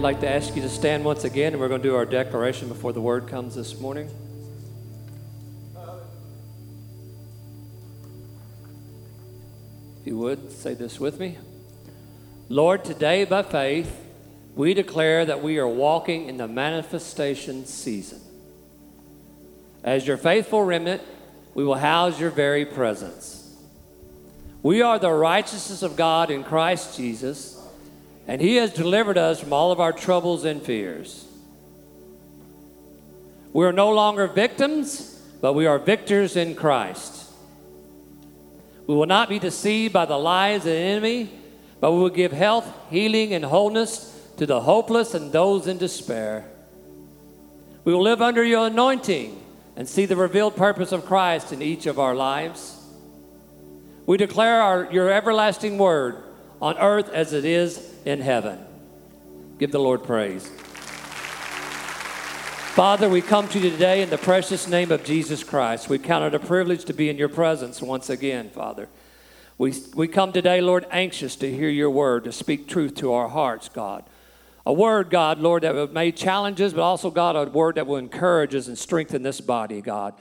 I'd like to ask you to stand once again, and we're going to do our declaration before the word comes this morning. If you would, say this with me. Lord, today by faith, we declare that we are walking in the manifestation season. As your faithful remnant, we will house your very presence. We are the righteousness of God in Christ Jesus, and He has delivered us from all of our troubles and fears. We are no longer victims, but we are victors in Christ. We will not be deceived by the lies of the enemy, but we will give health, healing, and wholeness to the hopeless and those in despair. We will live under your anointing and see the revealed purpose of Christ in each of our lives. We declare our, your everlasting word on earth as it is in heaven. Give the Lord praise. Father, we come to you today in the precious name of Jesus Christ. We count it a privilege to be in your presence once again, Father. We, we come today, Lord, anxious to hear your word, to speak truth to our hearts, God. A word, God, Lord, that may challenges, but also, God, a word that will encourage us and strengthen this body, God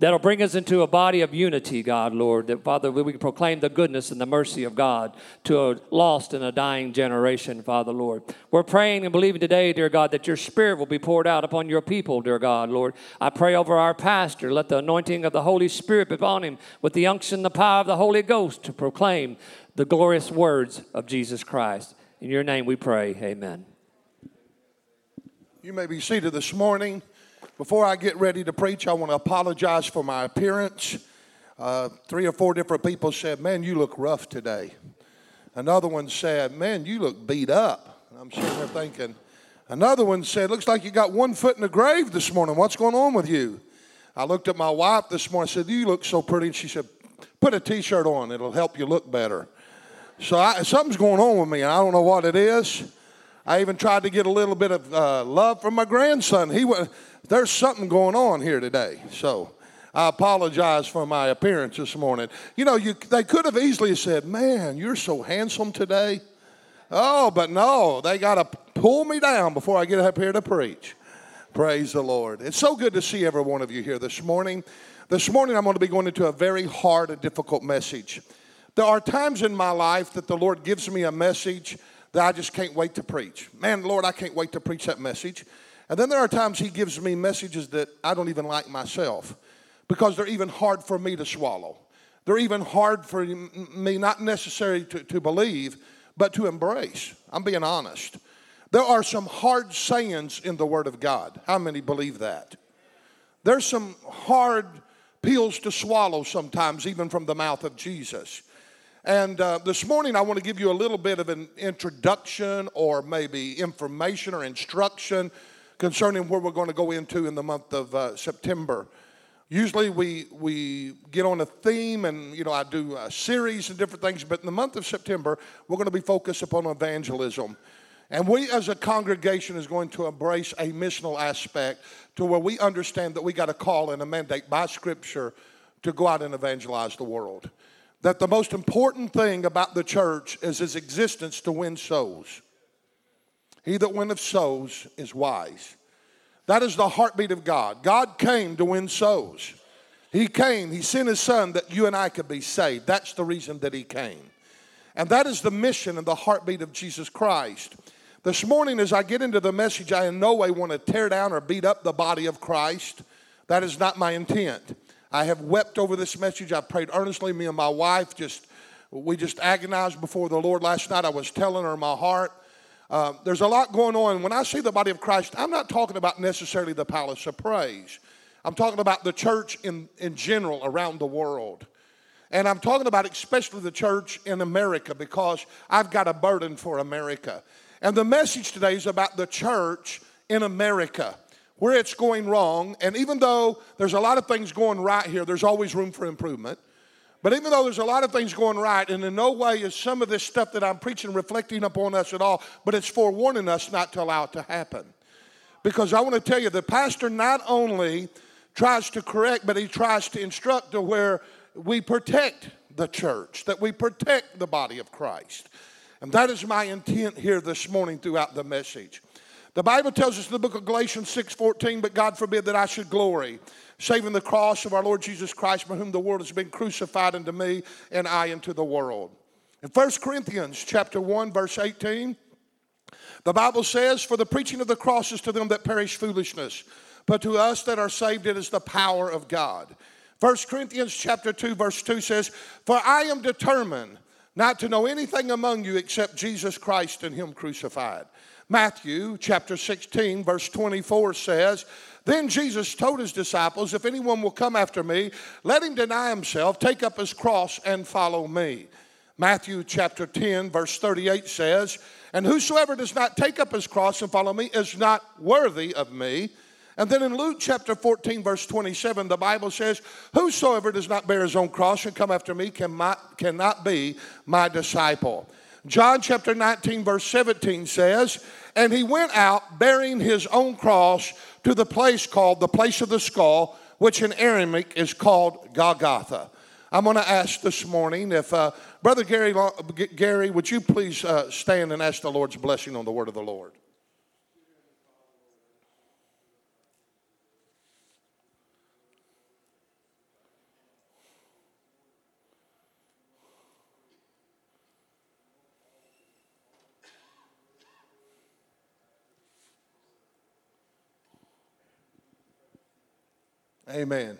that'll bring us into a body of unity, God, Lord, that Father, we can proclaim the goodness and the mercy of God to a lost and a dying generation, Father, Lord. We're praying and believing today, dear God, that your Spirit will be poured out upon your people, dear God, Lord. I pray over our pastor, let the anointing of the Holy Spirit be upon him with the unction the power of the Holy Ghost to proclaim the glorious words of Jesus Christ. In your name we pray, amen. You may be seated this morning. Before I get ready to preach, I want to apologize for my appearance. Uh, three or four different people said, Man, you look rough today. Another one said, Man, you look beat up. And I'm sitting there thinking, Another one said, Looks like you got one foot in the grave this morning. What's going on with you? I looked at my wife this morning. I said, You look so pretty. And she said, Put a t shirt on, it'll help you look better. So I, something's going on with me, and I don't know what it is. I even tried to get a little bit of uh, love from my grandson. He went there's something going on here today. So I apologize for my appearance this morning. You know, you, they could have easily said, Man, you're so handsome today. Oh, but no, they got to pull me down before I get up here to preach. Praise the Lord. It's so good to see every one of you here this morning. This morning, I'm going to be going into a very hard and difficult message. There are times in my life that the Lord gives me a message that I just can't wait to preach. Man, Lord, I can't wait to preach that message. And then there are times he gives me messages that I don't even like myself because they're even hard for me to swallow. They're even hard for me, not necessarily to, to believe, but to embrace. I'm being honest. There are some hard sayings in the Word of God. How many believe that? There's some hard pills to swallow sometimes, even from the mouth of Jesus. And uh, this morning, I want to give you a little bit of an introduction or maybe information or instruction concerning where we're going to go into in the month of uh, September. Usually we, we get on a theme and, you know, I do a series and different things, but in the month of September, we're going to be focused upon evangelism. And we as a congregation is going to embrace a missional aspect to where we understand that we got a call and a mandate by Scripture to go out and evangelize the world. That the most important thing about the church is its existence to win souls. He that winneth souls is wise. That is the heartbeat of God. God came to win souls. He came, He sent His Son that you and I could be saved. That's the reason that He came. And that is the mission and the heartbeat of Jesus Christ. This morning, as I get into the message, I in no way want to tear down or beat up the body of Christ. That is not my intent. I have wept over this message. I prayed earnestly. Me and my wife just, we just agonized before the Lord last night. I was telling her my heart. Uh, there's a lot going on. When I say the body of Christ, I'm not talking about necessarily the palace of praise. I'm talking about the church in, in general around the world. And I'm talking about especially the church in America because I've got a burden for America. And the message today is about the church in America, where it's going wrong. And even though there's a lot of things going right here, there's always room for improvement. But even though there's a lot of things going right, and in no way is some of this stuff that I'm preaching reflecting upon us at all, but it's forewarning us not to allow it to happen. Because I want to tell you, the pastor not only tries to correct, but he tries to instruct to where we protect the church, that we protect the body of Christ. And that is my intent here this morning throughout the message. The Bible tells us in the book of Galatians 6:14, but God forbid that I should glory, saving the cross of our Lord Jesus Christ, by whom the world has been crucified unto me, and I unto the world. In 1 Corinthians chapter 1, verse 18, the Bible says, For the preaching of the cross is to them that perish foolishness, but to us that are saved it is the power of God. 1 Corinthians chapter 2, verse 2 says, For I am determined not to know anything among you except Jesus Christ and Him crucified. Matthew chapter 16, verse 24 says, Then Jesus told his disciples, If anyone will come after me, let him deny himself, take up his cross, and follow me. Matthew chapter 10, verse 38 says, And whosoever does not take up his cross and follow me is not worthy of me. And then in Luke chapter 14, verse 27, the Bible says, Whosoever does not bear his own cross and come after me can cannot, cannot be my disciple. John chapter 19, verse 17 says, And he went out bearing his own cross to the place called the place of the skull, which in Aramaic is called Golgotha. I'm going to ask this morning if uh, Brother Gary, Gary, would you please uh, stand and ask the Lord's blessing on the word of the Lord? Amen.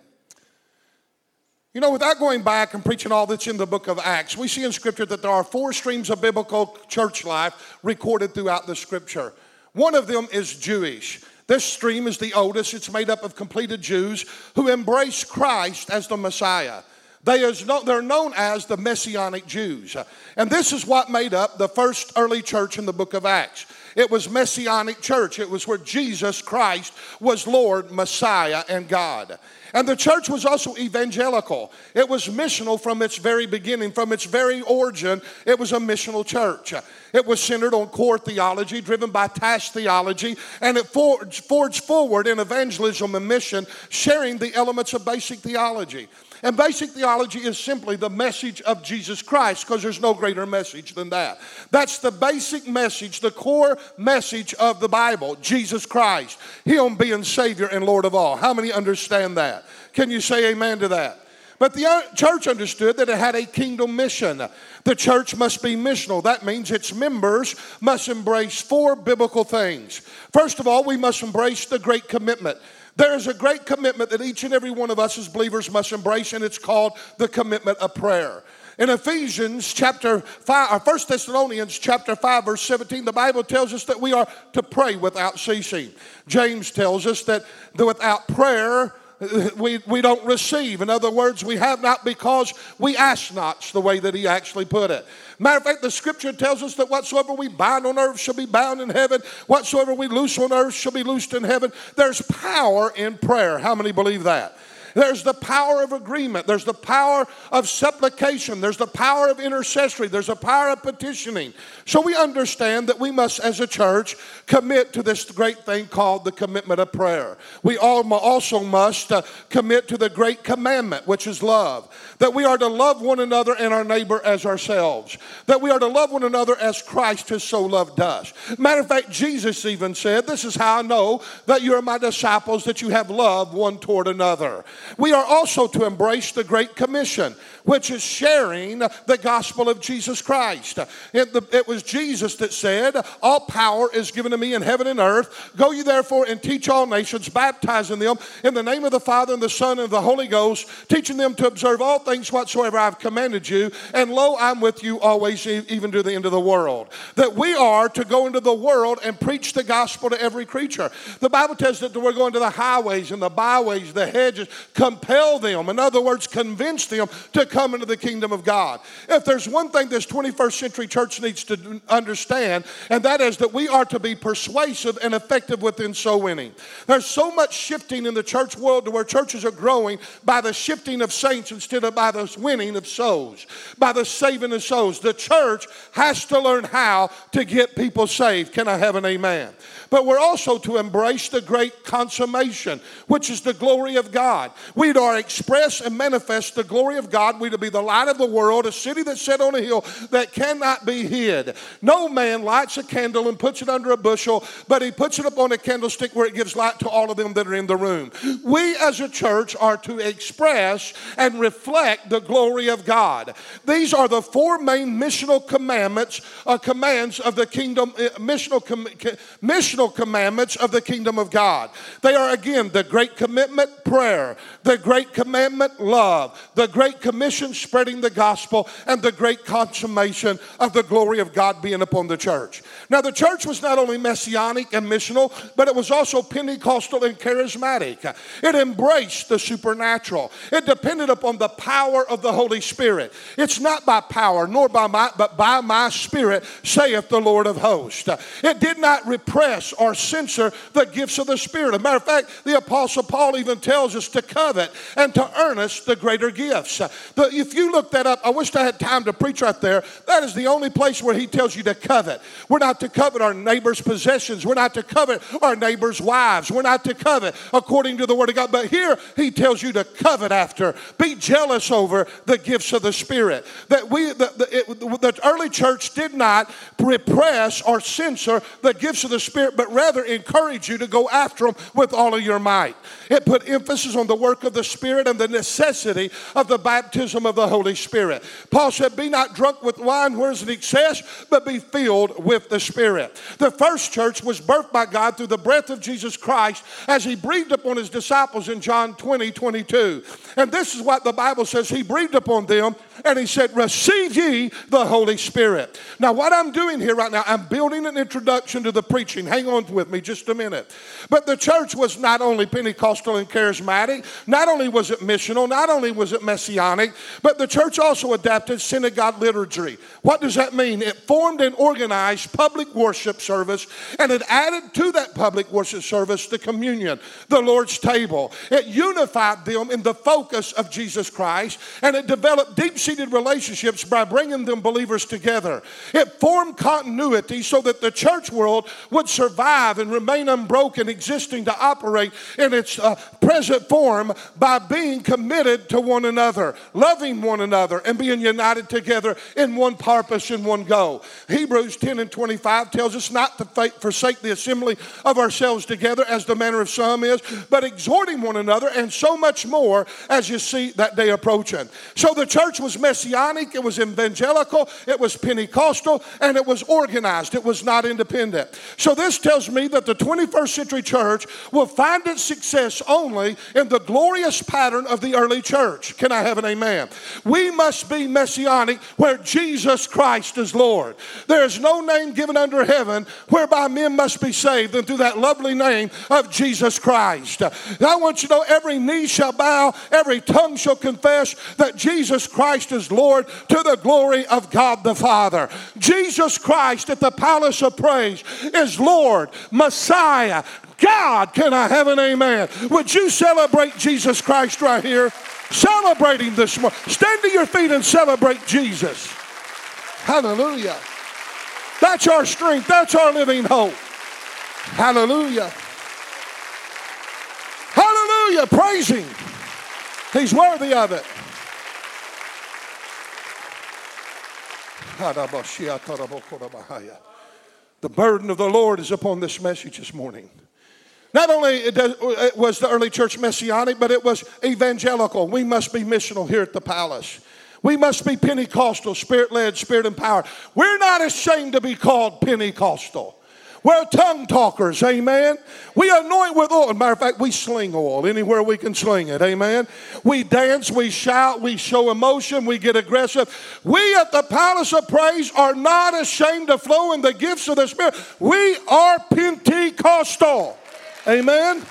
You know, without going back and preaching all that's in the book of Acts, we see in Scripture that there are four streams of biblical church life recorded throughout the Scripture. One of them is Jewish. This stream is the oldest. It's made up of completed Jews who embrace Christ as the Messiah. They is no, they're known as the Messianic Jews. And this is what made up the first early church in the book of Acts. It was Messianic church. It was where Jesus Christ was Lord, Messiah, and God. And the church was also evangelical. It was missional from its very beginning, from its very origin. It was a missional church. It was centered on core theology, driven by task theology, and it forged, forged forward in evangelism and mission, sharing the elements of basic theology. And basic theology is simply the message of Jesus Christ because there's no greater message than that. That's the basic message, the core message of the Bible Jesus Christ, Him being Savior and Lord of all. How many understand that? Can you say amen to that? But the uh, church understood that it had a kingdom mission. The church must be missional. That means its members must embrace four biblical things. First of all, we must embrace the Great Commitment. There is a great commitment that each and every one of us as believers must embrace, and it's called the commitment of prayer. In Ephesians chapter 5, uh, or 1 Thessalonians chapter 5, verse 17, the Bible tells us that we are to pray without ceasing. James tells us that without prayer, we, we don't receive. In other words, we have not because we ask not, the way that he actually put it. Matter of fact, the scripture tells us that whatsoever we bind on earth shall be bound in heaven, whatsoever we loose on earth shall be loosed in heaven. There's power in prayer. How many believe that? There's the power of agreement. There's the power of supplication. There's the power of intercessory. There's a power of petitioning. So we understand that we must, as a church, commit to this great thing called the commitment of prayer. We also must uh, commit to the great commandment, which is love. That we are to love one another and our neighbor as ourselves. That we are to love one another as Christ has so loved us. Matter of fact, Jesus even said, This is how I know that you are my disciples, that you have love one toward another. We are also to embrace the Great Commission, which is sharing the gospel of Jesus Christ. It, the, it, was Jesus that said, All power is given to me in heaven and earth. Go ye therefore and teach all nations, baptizing them in the name of the Father and the Son and the Holy Ghost, teaching them to observe all things whatsoever I've commanded you. And lo, I'm with you always, even to the end of the world. That we are to go into the world and preach the gospel to every creature. The Bible tells that we're going to the highways and the byways, the hedges, compel them. In other words, convince them to come into the kingdom of God. If there's one thing this 21st century church needs to understand, and that is that we are to be persuasive and effective within soul winning. There's so much shifting in the church world to where churches are growing by the shifting of saints instead of by the winning of souls, by the saving of souls. The church has to learn how to get people saved. Can I have an amen? But we're also to embrace the great consummation, which is the glory of God. We are express and manifest the glory of God. We to be the light of the world, a city that's set on a hill that cannot be hid. No man lights a candle and puts it under a bushel, but he puts it upon a candlestick where it gives light to all of them that are in the room. We as a church are to express and reflect the glory of God. These are the four main missional commandments, uh, commands of the kingdom, uh, missional, com- missional commandments of the kingdom of God. They are again the great commitment, prayer, the great commandment, love, the great commission, spreading the gospel, and the great consummation of the glory of God being upon the church. Now, the church was not only messianic and missional, but it was also Pentecostal and charismatic. It embraced the supernatural. It depended upon the power of the Holy Spirit. It's not by power nor by my, but by my Spirit, saith the Lord of hosts. It did not repress or censor the gifts of the Spirit. As a matter of fact, the Apostle Paul even tells us to covet and to earnest the greater gifts. The, if you look that up, I wish I had time to preach right there. That is the only place where he tells you to covet. We're not to covet our neighbor's possessions. We're not to covet our neighbor's wives. We're not to covet according to the Word of God. But here he tells you to covet after, be jealous over the gifts of the Spirit. That we, the, the, it, the early church did not repress or censor the gifts of the Spirit, but rather encourage you to go after them with all of your might. It put emphasis on the work of the Spirit and the necessity of the baptism of the Holy Spirit. Paul said, Be not drunk with wine where's an excess, but be filled with the Spirit. The first church was birthed by God through the breath of Jesus Christ as he breathed upon his disciples in John 20, 22. And this is what the Bible says He breathed upon them and he said, Receive ye the Holy Spirit. Now, what I'm doing here right now, I'm building an introduction to the preaching. Hang on with me just a minute. But the church was not only Pentecostal and charismatic, not only was it missional, not only was it messianic, but the church also adapted synagogue liturgy. What does that mean? It formed and organized public worship service, and it added to that public worship service the communion, the Lord's table. It unified them in the focus of Jesus Christ, and it developed deep seated relationships by bringing them believers together. It formed continuity so that the church world would survive and remain unbroken, existing to operate in its uh, present form by being committed to one another, loving one another, and being united together in one purpose and one goal. Hebrews 10 and 25 tells us not to forsake the assembly of ourselves together as the manner of some is, but exhorting one another, and so much more as you see that day approaching. So the church was messianic, it was evangelical, it was Pentecostal, and it was organized. It was not independent. So this tells me that the 21st century church will find its success only in the glorious pattern of the early church. Can I have an amen? We must be messianic where Jesus Christ is Lord. There is no name given under heaven whereby men must be saved than through that lovely name of Jesus Christ. I want you to know every knee shall bow, every tongue shall confess that Jesus Christ is Lord to the glory of God the Father. Jesus Christ at the palace of praise is Lord, Messiah, God. Can I have an amen? Would you celebrate Jesus Christ right here? Celebrating this morning. Stand to your feet and celebrate Jesus. Hallelujah. That's our strength. That's our living hope. Hallelujah. Hallelujah. Praise Him. He's worthy of it. The burden of the Lord is upon this message this morning. Not only was the early church messianic, but it was evangelical. We must be missional here at the palace. We must be Pentecostal, spirit led, spirit empowered. We're not ashamed to be called Pentecostal. We're tongue talkers, amen. We anoint with oil. Matter of fact, we sling oil anywhere we can sling it, amen. We dance, we shout, we show emotion, we get aggressive. We at the palace of praise are not ashamed to flow in the gifts of the Spirit. We are Pentecostal, amen.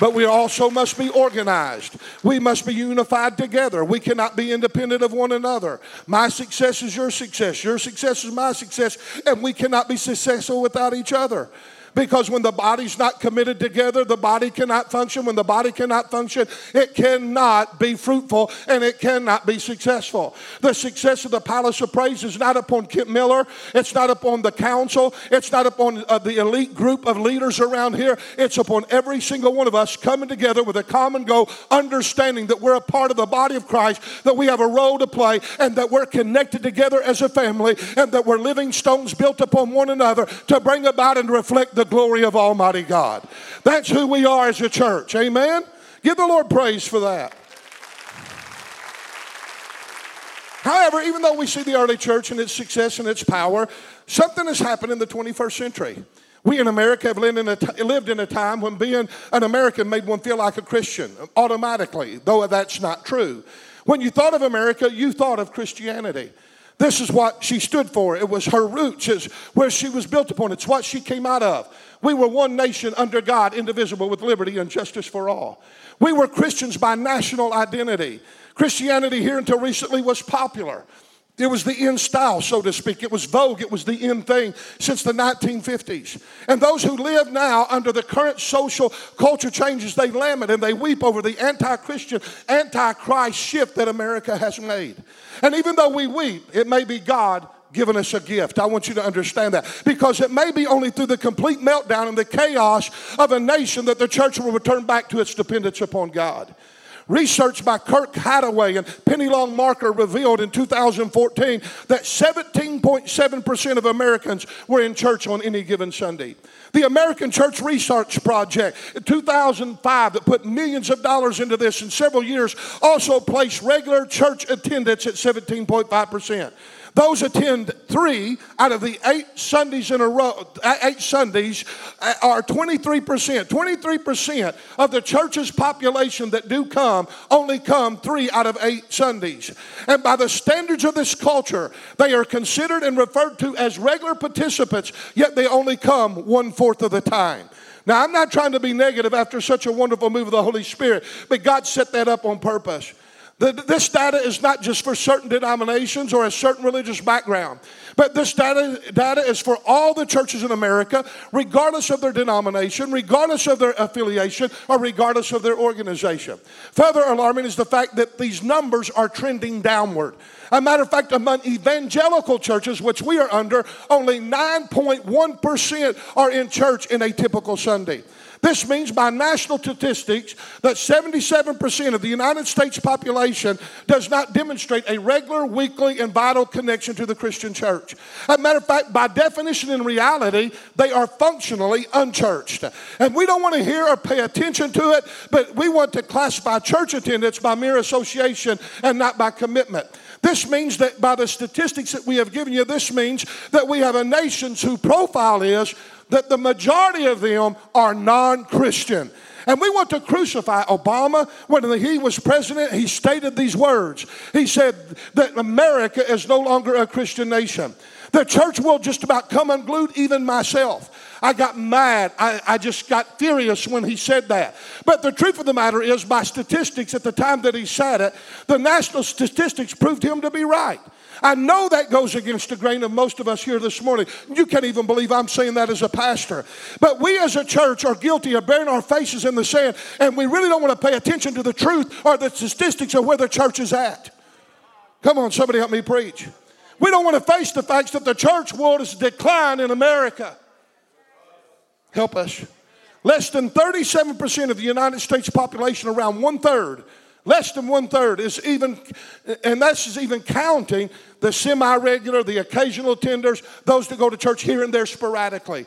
But we also must be organized. We must be unified together. We cannot be independent of one another. My success is your success. Your success is my success. And we cannot be successful without each other. Because when the body's not committed together, the body cannot function. When the body cannot function, it cannot be fruitful and it cannot be successful. The success of the Palace of Praise is not upon Kent Miller, it's not upon the council, it's not upon uh, the elite group of leaders around here. It's upon every single one of us coming together with a common goal, understanding that we're a part of the body of Christ, that we have a role to play, and that we're connected together as a family, and that we're living stones built upon one another to bring about and reflect the glory of Almighty God. That's who we are as a church. Amen? Give the Lord praise for that. However, even though we see the early church and its success and its power, something has happened in the 21st century. We in America have lived in, a t- lived in a time when being an American made one feel like a Christian automatically, though that's not true. When you thought of America, you thought of Christianity. This is what she stood for. It was her roots, is where she was built upon. It's what she came out of. We were one nation under God, indivisible, with liberty and justice for all. We were Christians by national identity. Christianity here until recently was popular. It was the in style, so to speak. It was vogue. It was the in thing since the 1950s. And those who live now under the current social culture changes, they lament and they weep over the anti Christian, anti Christ shift that America has made. And even though we weep, it may be God giving us a gift. I want you to understand that. Because it may be only through the complete meltdown and the chaos of a nation that the church will return back to its dependence upon God. Research by Kirk Hadaway and Penny Long Marler revealed in 2014 that 17.7% of Americans were in church on any given Sunday. The American Church Research Project in 2005 that put millions of dollars into this in several years also placed regular church attendance at 17.5%. Those attend three out of the eight Sundays in a row, uh, eight Sundays uh, are 23%. 23% of the church's population that do come only come three out of eight Sundays. And by the standards of this culture, they are considered and referred to as regular participants, yet they only come one fourth of the time. Now, I'm not trying to be negative after such a wonderful move of the Holy Spirit, but God set that up on purpose. This data is not just for certain denominations or a certain religious background, but this data, data is for all the churches in America, regardless of their denomination, regardless of their affiliation, or regardless of their organization. Further alarming is the fact that these numbers are trending downward. A matter of fact, among evangelical churches, which we are under, only 9.1% are in church in a typical Sunday. This means by national statistics that 77% of the United States population does not demonstrate a regular, weekly, and vital connection to the Christian church. As a matter of fact, by definition and reality, they are functionally unchurched. And we don't want to hear or pay attention to it, but we want to classify church attendance by mere association and not by commitment. This means that by the statistics that we have given you, this means that we have a nation whose profile is that the majority of them are non Christian. And we want to crucify Obama. When he was president, he stated these words. He said that America is no longer a Christian nation. The church will just about come unglued, even myself. I got mad. I, I just got furious when he said that. But the truth of the matter is, by statistics at the time that he said it, the national statistics proved him to be right. I know that goes against the grain of most of us here this morning. You can't even believe I'm saying that as a pastor. But we as a church are guilty of burying our faces in the sand, and we really don't want to pay attention to the truth or the statistics of where the church is at. Come on, somebody help me preach. We don't want to face the facts that the church world is declining in America. Help us. Less than 37% of the United States population, around one third, Less than one third is even, and that's even counting the semi regular, the occasional attenders, those that go to church here and there sporadically.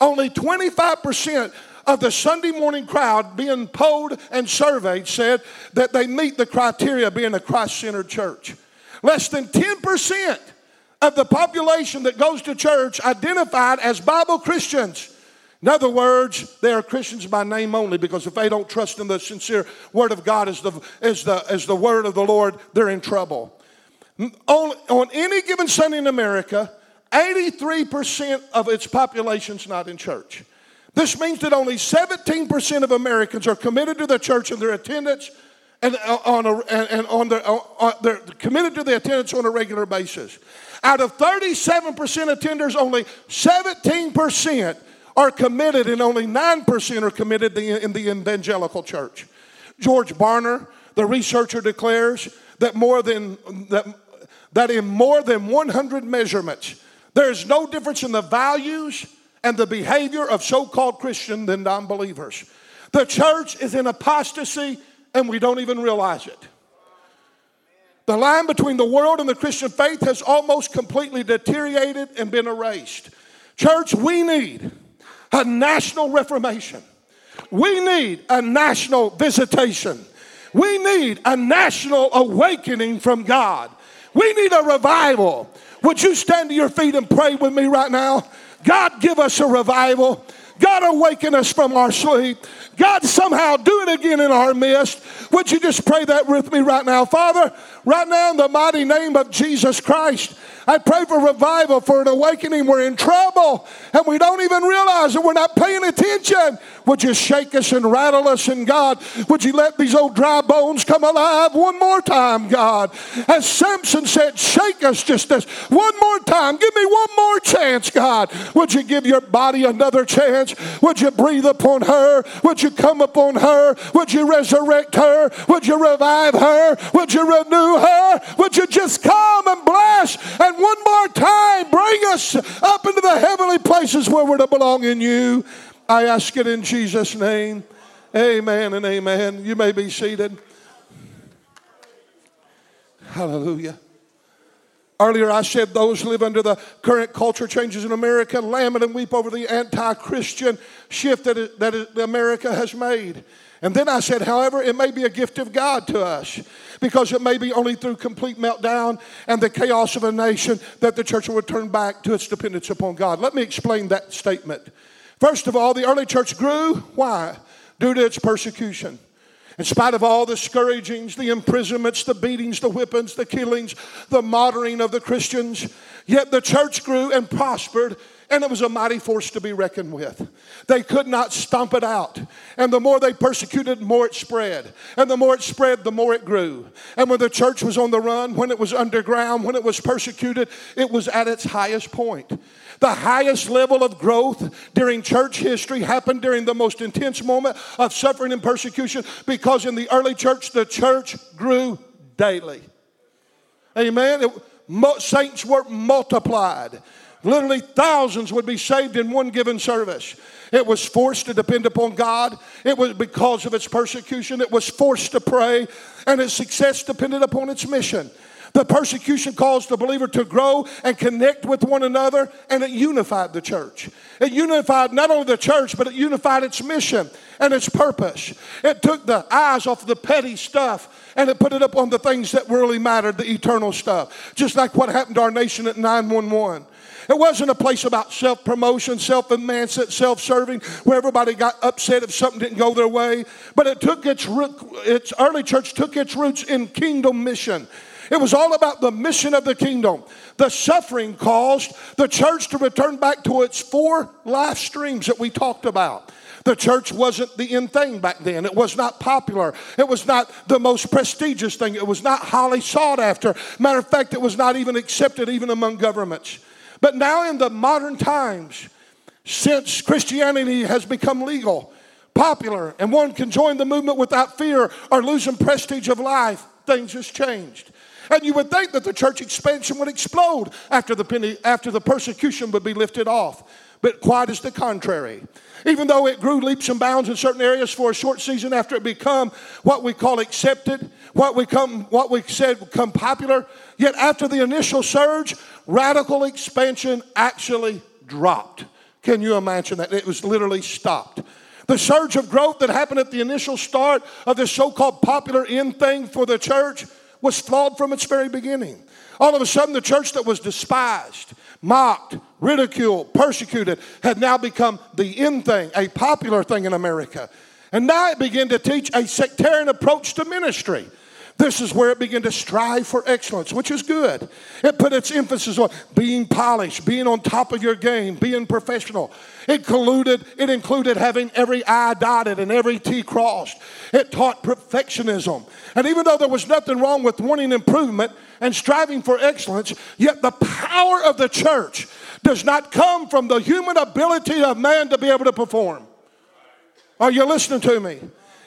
Only 25% of the Sunday morning crowd being polled and surveyed said that they meet the criteria of being a Christ centered church. Less than 10% of the population that goes to church identified as Bible Christians. In other words, they are Christians by name only because if they don't trust in the sincere word of God as the, as the, as the word of the Lord, they're in trouble. On, any given Sunday in America, 83% of its population is not in church. This means that only 17% of Americans are committed to the church in their attendance and uh, on, a, and on their, uh, uh, they're committed to the attendance on a regular basis. Out of 37% attenders, only 17% are committed, and only 9% are committed in the evangelical church. George Barna, the researcher, declares that more than that, that in more than 100 measurements, there is no difference in the values and the behavior of so-called Christian than non-believers. The church is in apostasy and we don't even realize it. The line between the world and the Christian faith has almost completely deteriorated and been erased. Church, we need a national reformation. We need a national visitation. We need a national awakening from God. We need a revival. Would you stand to your feet and pray with me right now? God, give us a revival. God, awaken us from our sleep. God, somehow do it again in our midst. Would you just pray that with me right now? Father, right now in the mighty name of Jesus Christ, I pray for revival, for an awakening. We're in trouble and we don't even realize that we're not paying attention. Would you shake us and rattle us in God? Would you let these old dry bones come alive one more time, God? As Samson said, shake us just this one more time. Give me one more chance, God. Would you give your body another chance? Would you breathe upon her? Would you come upon her? Would you resurrect her? Would you revive her? Would you renew her? Would you just come and bless and one more time bring us up into the heavenly places where we're to belong in you? I ask it in Jesus' name. Amen and amen. You may be seated. Hallelujah. Earlier, I said those who live under the current culture changes in America lament and weep over the anti Christian shift that, it, that it, America has made. And then I said, however, it may be a gift of God to us because it may be only through complete meltdown and the chaos of a nation that the church will return back to its dependence upon God. Let me explain that statement. First of all, the early church grew. Why? Due to its persecution. In spite of all the scourgings, the imprisonments, the beatings, the whippings, the killings, the martyring of the Christians, yet the church grew and prospered and it was a mighty force to be reckoned with. They could not stomp it out. And the more they persecuted, the more it spread. And the more it spread, the more it grew. And when the church was on the run, when it was underground, when it was persecuted, it was at its highest point. The highest level of growth during church history happened during the most intense moment of suffering and persecution because in the early church, the church grew daily. Amen. It, saints were multiplied. Literally, thousands would be saved in one given service. It was forced to depend upon God. It was because of its persecution. It was forced to pray, and its success depended upon its mission. The persecution caused the believer to grow and connect with one another, and it unified the church. It unified not only the church, but it unified its mission and its purpose. It took the eyes off the petty stuff and it put it up on the things that really mattered, the eternal stuff. Just like what happened to our nation at 911. It wasn't a place about self promotion, self emancipation, self serving, where everybody got upset if something didn't go their way. But it took its, its early church took its roots in kingdom mission. It was all about the mission of the kingdom. The suffering caused the church to return back to its four life streams that we talked about. The church wasn't the in thing back then. It was not popular. It was not the most prestigious thing. It was not highly sought after. Matter of fact, it was not even accepted even among governments. But now, in the modern times, since Christianity has become legal, popular, and one can join the movement without fear or losing prestige of life, things has changed. And you would think that the church expansion would explode after the, after the persecution would be lifted off. But quite as the contrary. Even though it grew leaps and bounds in certain areas for a short season after it become what we call accepted, what we come, what we said become popular, yet after the initial surge, radical expansion actually dropped. Can you imagine that? It was literally stopped. The surge of growth that happened at the initial start of this so called popular end thing for the church was flawed from its very beginning. All of a sudden, the church that was despised, mocked, ridiculed, persecuted had now become the in thing, a popular thing in America. And now it began to teach a sectarian approach to ministry. This is where it began to strive for excellence, which is good. It put its emphasis on being polished, being on top of your game, being professional. It included, it included having every I dotted and every T crossed. It taught perfectionism. And even though there was nothing wrong with wanting improvement and striving for excellence, yet the power of the church does not come from the human ability of man to be able to perform. Are you listening to me?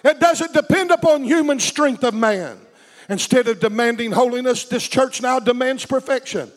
It doesn't depend upon human strength of man. Instead of demanding holiness, this church now demands perfection.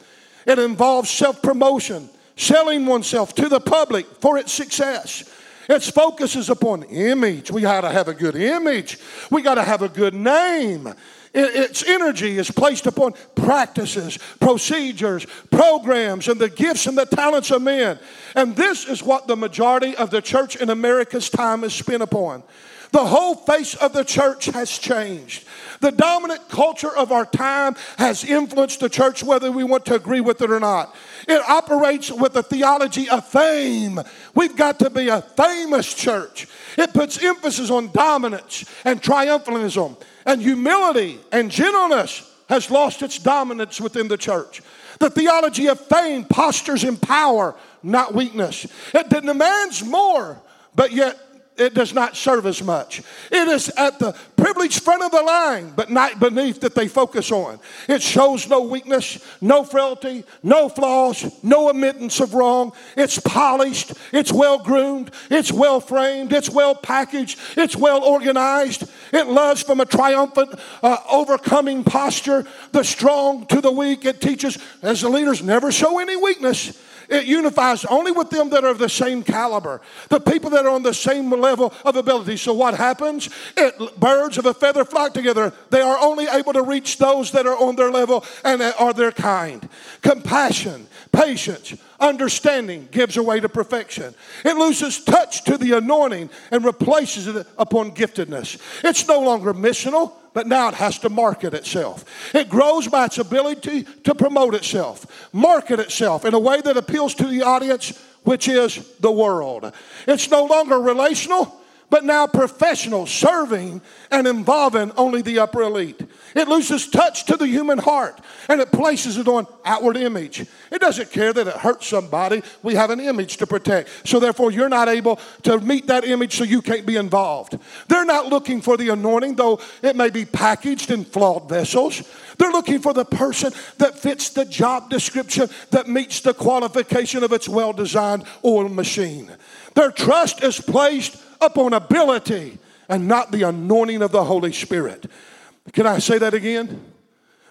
It involves self promotion, selling oneself to the public for its success. Its focus is upon image. We got to have a good image. We got to have a good name. Its energy is placed upon practices, procedures, programs, and the gifts and the talents of men. And this is what the majority of the church in America's time is spent upon. The whole face of the church has changed. The dominant culture of our time has influenced the church, whether we want to agree with it or not. It operates with a theology of fame. We've got to be a famous church. It puts emphasis on dominance and triumphalism, and humility and gentleness has lost its dominance within the church. The theology of fame postures in power, not weakness. It demands more, but yet it does not serve as much. It is at the privileged front of the line, but not beneath that they focus on. It shows no weakness, no frailty, no flaws, no admittance of wrong. It's polished, it's well groomed, it's well framed, it's well packaged, it's well organized. It loves from a triumphant, uh, overcoming posture, the strong to the weak. It teaches, as the leaders, never show any weakness. It unifies only with them that are of the same caliber, the people that are on the same level of ability. So what happens? It, birds of a feather flock together. They are only able to reach those that are on their level and are their kind. Compassion, patience, understanding gives away to perfection. It loses touch to the anointing and replaces it upon giftedness. It's no longer missional but now it has to market itself. It grows by its ability to promote itself, market itself in a way that appeals to the audience, which is the world. It's no longer relational, but now professional, serving and involving only the upper elite. It loses touch to the human heart and it places it on outward image. It doesn't care that it hurts somebody. We have an image to protect. So therefore, you're not able to meet that image, so you can't be involved. They're not looking for the anointing, though it may be packaged in flawed vessels. They're looking for the person that fits the job description, that meets the qualification of its well designed oil machine. Their trust is placed upon ability and not the anointing of the Holy Spirit. Can I say that again?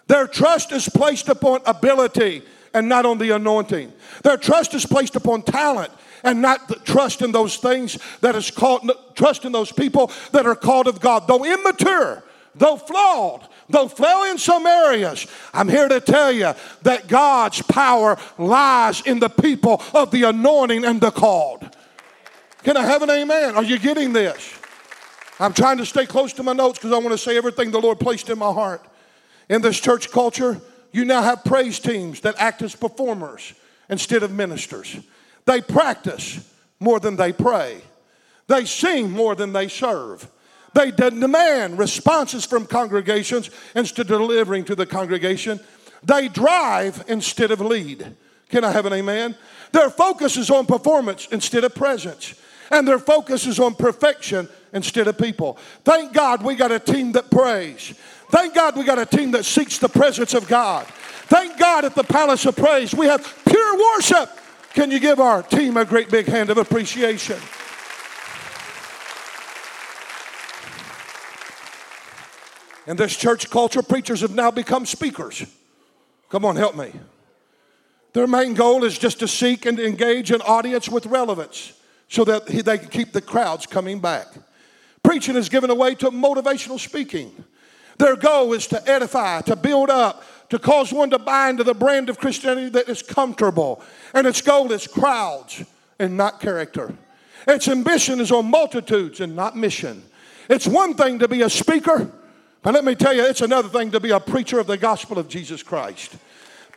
Their trust is placed upon ability and not on the anointing. Their trust is placed upon talent and not trust in those things that is called trust in those people that are called of God. Though immature, though flawed, though fail in some areas, I'm here to tell you that God's power lies in the people of the anointing and the called. Can I have an amen? Are you getting this? I'm trying to stay close to my notes because I want to say everything the Lord placed in my heart. In this church culture, you now have praise teams that act as performers instead of ministers. They practice more than they pray, they sing more than they serve. They demand responses from congregations instead of delivering to the congregation. They drive instead of lead. Can I have an amen? Their focus is on performance instead of presence and their focus is on perfection instead of people. Thank God we got a team that prays. Thank God we got a team that seeks the presence of God. Thank God at the Palace of Praise we have pure worship. Can you give our team a great big hand of appreciation? In this church culture, preachers have now become speakers. Come on, help me. Their main goal is just to seek and engage an audience with relevance so that they can keep the crowds coming back. Preaching is given away to motivational speaking. Their goal is to edify, to build up, to cause one to buy into the brand of Christianity that is comfortable. And its goal is crowds and not character. Its ambition is on multitudes and not mission. It's one thing to be a speaker, but let me tell you, it's another thing to be a preacher of the gospel of Jesus Christ.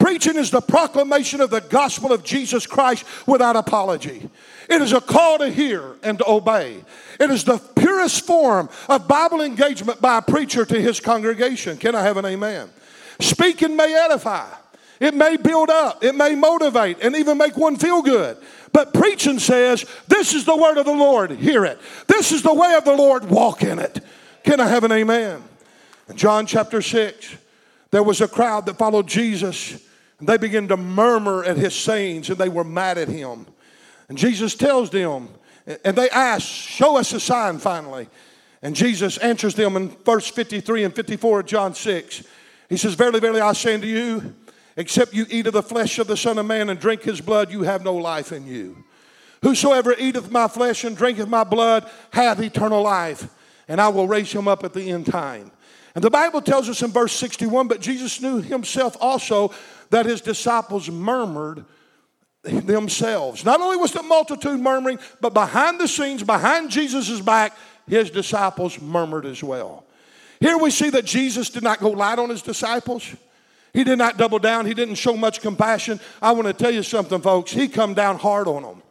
Preaching is the proclamation of the gospel of Jesus Christ without apology. It is a call to hear and to obey. It is the purest form of Bible engagement by a preacher to his congregation. Can I have an amen? Speaking may edify, it may build up, it may motivate, and even make one feel good. But preaching says, This is the word of the Lord, hear it. This is the way of the Lord, walk in it. Can I have an amen? In John chapter 6, there was a crowd that followed Jesus, and they began to murmur at his sayings, and they were mad at him. And Jesus tells them, and they ask, Show us a sign finally. And Jesus answers them in verse 53 and 54 of John 6. He says, Verily, verily, I say unto you, except you eat of the flesh of the Son of Man and drink his blood, you have no life in you. Whosoever eateth my flesh and drinketh my blood hath eternal life, and I will raise him up at the end time. And the Bible tells us in verse 61 but Jesus knew himself also that his disciples murmured themselves. Not only was the multitude murmuring, but behind the scenes, behind Jesus' back, his disciples murmured as well. Here we see that Jesus did not go light on his disciples. He did not double down. He didn't show much compassion. I want to tell you something, folks. He come down hard on them.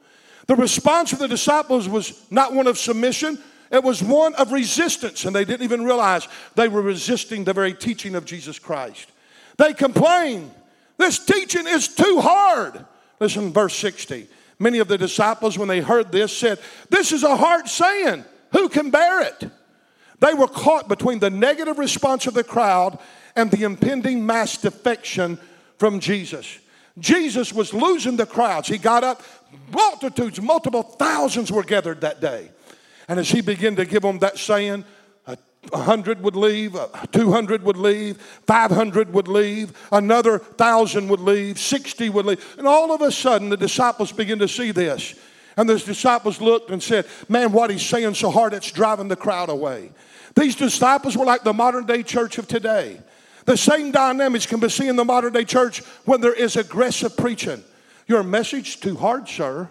The response of the disciples was not one of submission. It was one of resistance, and they didn't even realize they were resisting the very teaching of Jesus Christ. They complained, This teaching is too hard. Listen, verse 60. Many of the disciples, when they heard this, said, This is a hard saying. Who can bear it? They were caught between the negative response of the crowd and the impending mass defection from Jesus. Jesus was losing the crowds. He got up, multitudes, multiple thousands were gathered that day. And as he began to give them that saying, a hundred would leave, uh, two hundred would leave, five hundred would leave, another thousand would leave, sixty would leave. And all of a sudden, the disciples begin to see this. And the disciples looked and said, Man, what he's saying so hard, it's driving the crowd away. These disciples were like the modern day church of today. The same dynamics can be seen in the modern day church when there is aggressive preaching. Your message too hard, sir.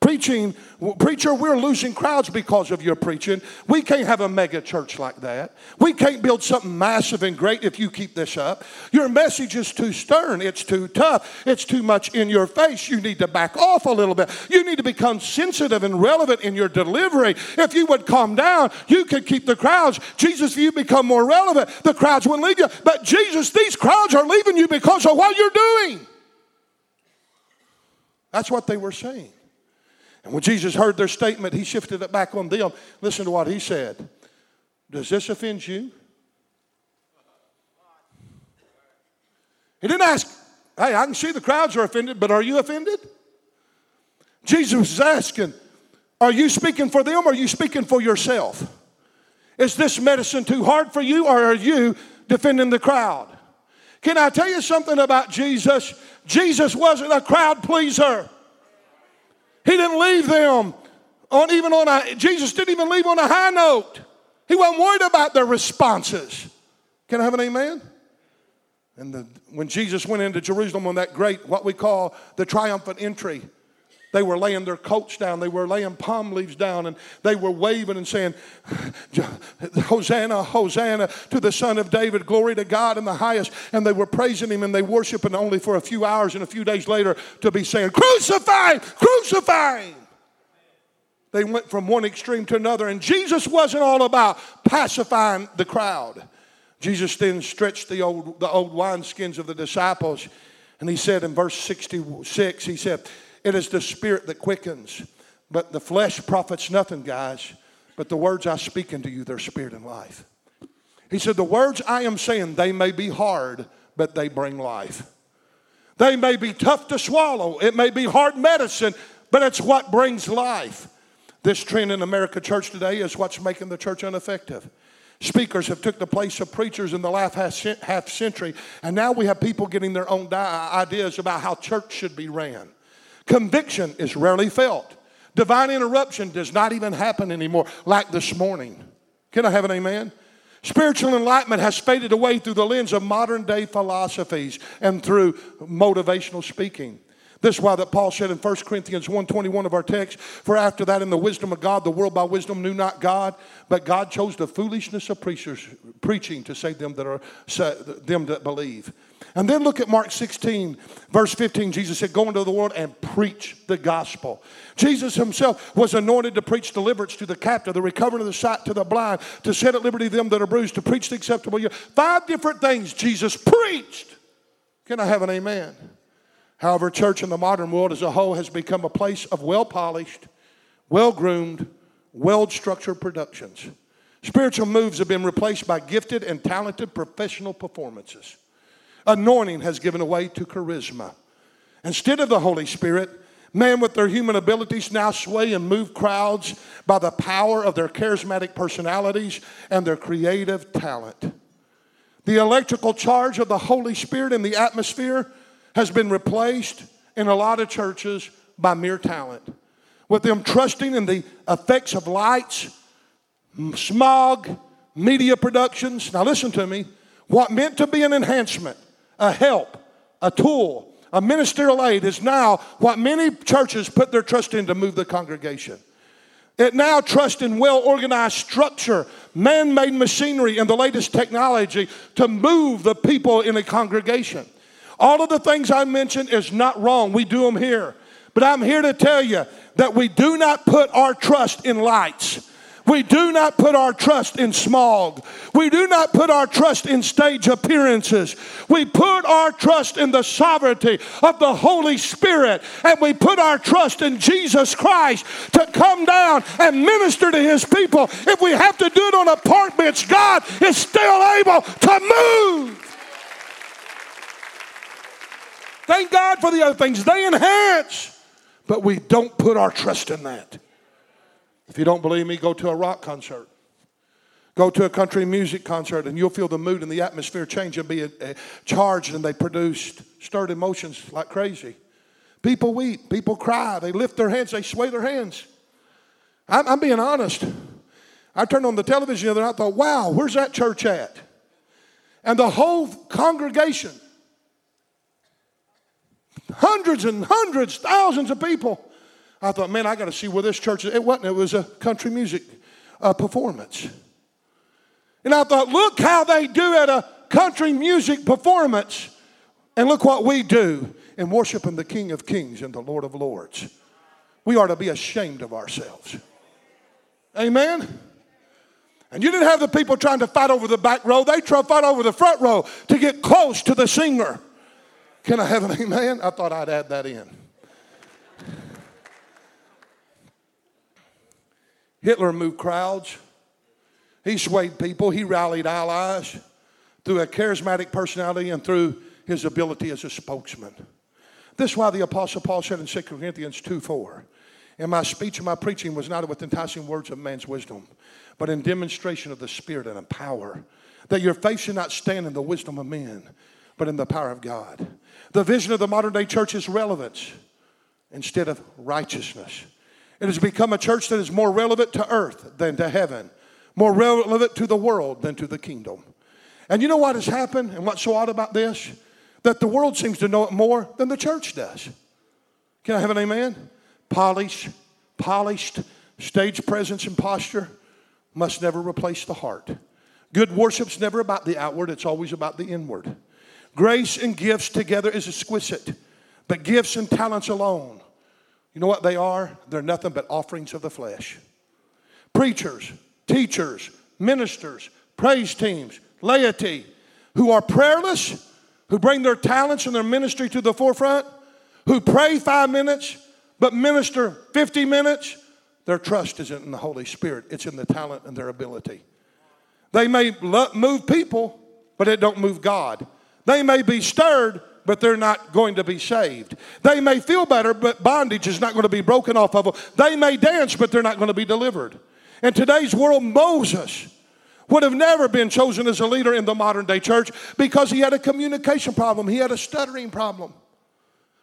Preaching, preacher, we're losing crowds because of your preaching. We can't have a mega church like that. We can't build something massive and great if you keep this up. Your message is too stern. It's too tough. It's too much in your face. You need to back off a little bit. You need to become sensitive and relevant in your delivery. If you would calm down, you could keep the crowds. Jesus, if you become more relevant, the crowds wouldn't leave you. But Jesus, these crowds are leaving you because of what you're doing. That's what they were saying. And when Jesus heard their statement, he shifted it back on them. Listen to what he said Does this offend you? He didn't ask, Hey, I can see the crowds are offended, but are you offended? Jesus is asking, Are you speaking for them or are you speaking for yourself? Is this medicine too hard for you or are you defending the crowd? Can I tell you something about Jesus? Jesus wasn't a crowd pleaser. He didn't leave them on even on a, Jesus didn't even leave on a high note. He wasn't worried about their responses. Can I have an amen? And the, when Jesus went into Jerusalem on that great, what we call the triumphant entry, they were laying their coats down, they were laying palm leaves down, and they were waving and saying, Hosanna, Hosanna to the Son of David, glory to God in the highest. And they were praising him and they worshiping only for a few hours and a few days later to be saying, Crucify, crucify. They went from one extreme to another, and Jesus wasn't all about pacifying the crowd. Jesus then stretched the old, the old wineskins of the disciples, and he said in verse 66, he said, it is the spirit that quickens. But the flesh profits nothing, guys. But the words I speak unto you, they're spirit and life. He said, The words I am saying, they may be hard, but they bring life. They may be tough to swallow. It may be hard medicine, but it's what brings life. This trend in America church today is what's making the church ineffective. Speakers have took the place of preachers in the last half century, and now we have people getting their own ideas about how church should be ran. Conviction is rarely felt. Divine interruption does not even happen anymore, like this morning. Can I have an amen? Spiritual enlightenment has faded away through the lens of modern day philosophies and through motivational speaking. This is why that Paul said in 1 Corinthians 1.21 of our text, For after that in the wisdom of God, the world by wisdom knew not God, but God chose the foolishness of preachers, preaching to save them that are them that believe. And then look at Mark 16, verse 15. Jesus said, Go into the world and preach the gospel. Jesus himself was anointed to preach deliverance to the captive, the recovering of the sight to the blind, to set at liberty them that are bruised, to preach the acceptable year. Five different things Jesus preached. Can I have an amen? However, church in the modern world as a whole has become a place of well polished, well groomed, well structured productions. Spiritual moves have been replaced by gifted and talented professional performances. Anointing has given way to charisma. Instead of the Holy Spirit, men with their human abilities now sway and move crowds by the power of their charismatic personalities and their creative talent. The electrical charge of the Holy Spirit in the atmosphere has been replaced in a lot of churches by mere talent. With them trusting in the effects of lights, smog, media productions. Now, listen to me. What meant to be an enhancement, a help, a tool, a ministerial aid is now what many churches put their trust in to move the congregation. It now trusts in well organized structure, man made machinery, and the latest technology to move the people in a congregation. All of the things I mentioned is not wrong. We do them here. But I'm here to tell you that we do not put our trust in lights. We do not put our trust in smog. We do not put our trust in stage appearances. We put our trust in the sovereignty of the Holy Spirit. And we put our trust in Jesus Christ to come down and minister to His people. If we have to do it on a park bench, God is still able to move. Thank God for the other things. They enhance, but we don't put our trust in that. If you don't believe me, go to a rock concert. Go to a country music concert and you'll feel the mood and the atmosphere change and be a, a charged and they produce stirred emotions like crazy. People weep, people cry, they lift their hands, they sway their hands. I'm, I'm being honest. I turned on the television the other night, I thought, wow, where's that church at? And the whole congregation, hundreds and hundreds, thousands of people, I thought, man, I got to see where this church is. It wasn't, it was a country music uh, performance. And I thought, look how they do at a country music performance. And look what we do in worshiping the King of Kings and the Lord of Lords. We are to be ashamed of ourselves. Amen? And you didn't have the people trying to fight over the back row, they tried to fight over the front row to get close to the singer. Can I have an amen? I thought I'd add that in. Hitler moved crowds. He swayed people. He rallied allies through a charismatic personality and through his ability as a spokesman. This is why the Apostle Paul said in 2 Corinthians 2 4, And my speech and my preaching was not with enticing words of man's wisdom, but in demonstration of the Spirit and in power, that your faith should not stand in the wisdom of men, but in the power of God. The vision of the modern day church is relevance instead of righteousness. It has become a church that is more relevant to earth than to heaven, more relevant to the world than to the kingdom. And you know what has happened and what's so odd about this? That the world seems to know it more than the church does. Can I have an amen? Polish, polished stage presence and posture must never replace the heart. Good worship's never about the outward, it's always about the inward. Grace and gifts together is exquisite, but gifts and talents alone you know what they are? They're nothing but offerings of the flesh. Preachers, teachers, ministers, praise teams, laity who are prayerless, who bring their talents and their ministry to the forefront, who pray five minutes but minister 50 minutes, their trust isn't in the Holy Spirit, it's in the talent and their ability. They may move people, but it don't move God. They may be stirred, but they're not going to be saved. They may feel better, but bondage is not going to be broken off of them. They may dance, but they're not going to be delivered. In today's world, Moses would have never been chosen as a leader in the modern day church because he had a communication problem, he had a stuttering problem.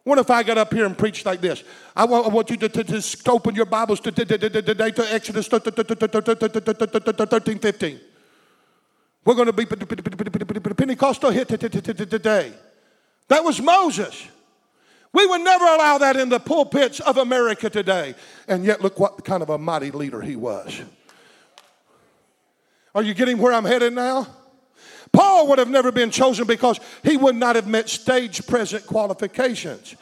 What if I got up here and preached like this? I want, I want you to, to, to open your Bibles to, to, to Exodus 13 15. We're going to be Pentecostal here today. That was Moses. We would never allow that in the pulpits of America today. And yet, look what kind of a mighty leader he was. Are you getting where I'm headed now? Paul would have never been chosen because he would not have met stage present qualifications.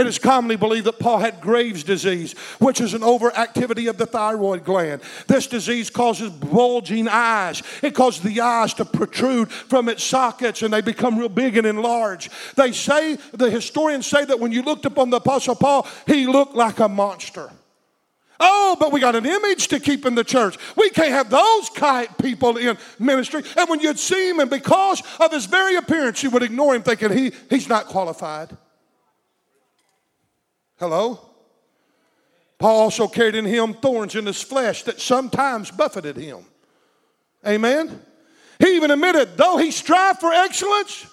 It is commonly believed that Paul had Graves' disease, which is an overactivity of the thyroid gland. This disease causes bulging eyes. It causes the eyes to protrude from its sockets and they become real big and enlarged. They say, the historians say that when you looked upon the Apostle Paul, he looked like a monster. Oh, but we got an image to keep in the church. We can't have those kind people in ministry. And when you'd see him, and because of his very appearance, you would ignore him thinking he, he's not qualified. Hello? Paul also carried in him thorns in his flesh that sometimes buffeted him. Amen? He even admitted, though he strived for excellence,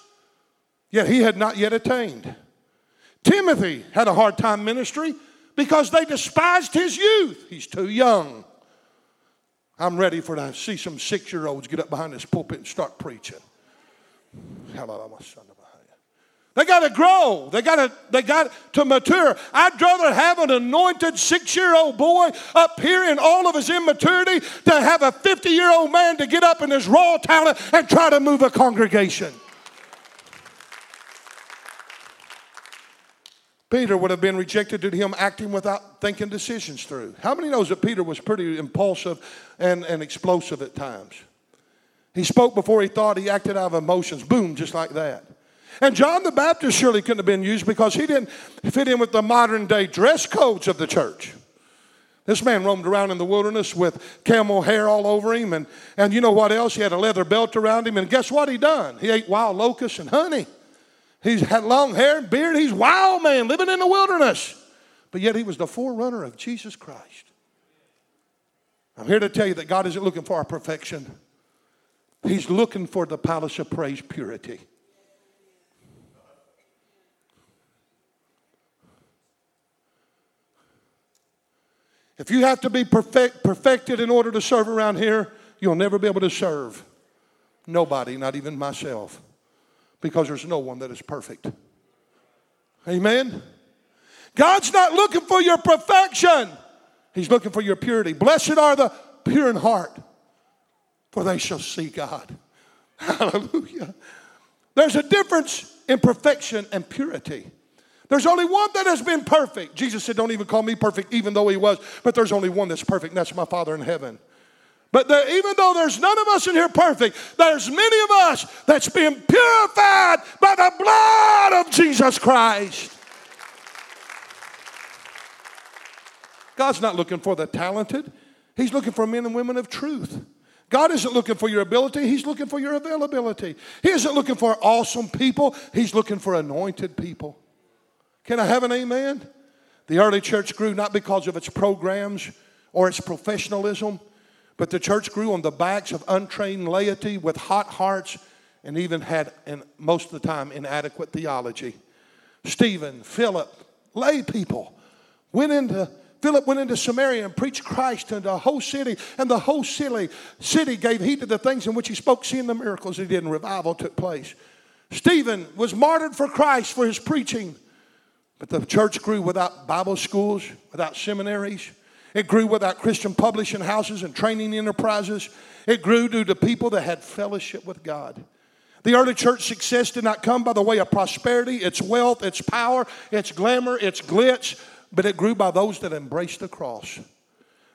yet he had not yet attained. Timothy had a hard time ministry because they despised his youth. He's too young. I'm ready for to see some six year olds get up behind this pulpit and start preaching. They got to grow. They got to they got to mature. I'd rather have an anointed six-year-old boy up here in all of his immaturity than have a 50-year-old man to get up in his raw talent and try to move a congregation. Peter would have been rejected due to him acting without thinking decisions through. How many knows that Peter was pretty impulsive and, and explosive at times? He spoke before he thought, he acted out of emotions. Boom, just like that. And John the Baptist surely couldn't have been used because he didn't fit in with the modern day dress codes of the church. This man roamed around in the wilderness with camel hair all over him, and, and you know what else? He had a leather belt around him, and guess what he done? He ate wild locusts and honey. He's had long hair and beard. He's wild man living in the wilderness. But yet he was the forerunner of Jesus Christ. I'm here to tell you that God isn't looking for our perfection. He's looking for the palace of praise purity. If you have to be perfect, perfected in order to serve around here, you'll never be able to serve. Nobody, not even myself because there's no one that is perfect. Amen. God's not looking for your perfection, He's looking for your purity. Blessed are the pure in heart, for they shall see God. Hallelujah. There's a difference in perfection and purity. There's only one that has been perfect. Jesus said, Don't even call me perfect, even though he was, but there's only one that's perfect, and that's my Father in heaven. But even though there's none of us in here perfect, there's many of us that's been purified by the blood of Jesus Christ. God's not looking for the talented, He's looking for men and women of truth. God isn't looking for your ability, He's looking for your availability. He isn't looking for awesome people, He's looking for anointed people. Can I have an amen? The early church grew not because of its programs or its professionalism, but the church grew on the backs of untrained laity with hot hearts and even had, most of the time, inadequate theology. Stephen, Philip, lay people went into Philip went into Samaria and preached Christ to a whole city, and the whole city, city gave heed to the things in which he spoke, seeing the miracles he did, and revival took place. Stephen was martyred for Christ for his preaching, but the church grew without Bible schools, without seminaries, it grew without Christian publishing houses and training enterprises. It grew due to people that had fellowship with God. The early church success did not come by the way of prosperity, its wealth, its power, its glamour, its glitz, but it grew by those that embraced the cross.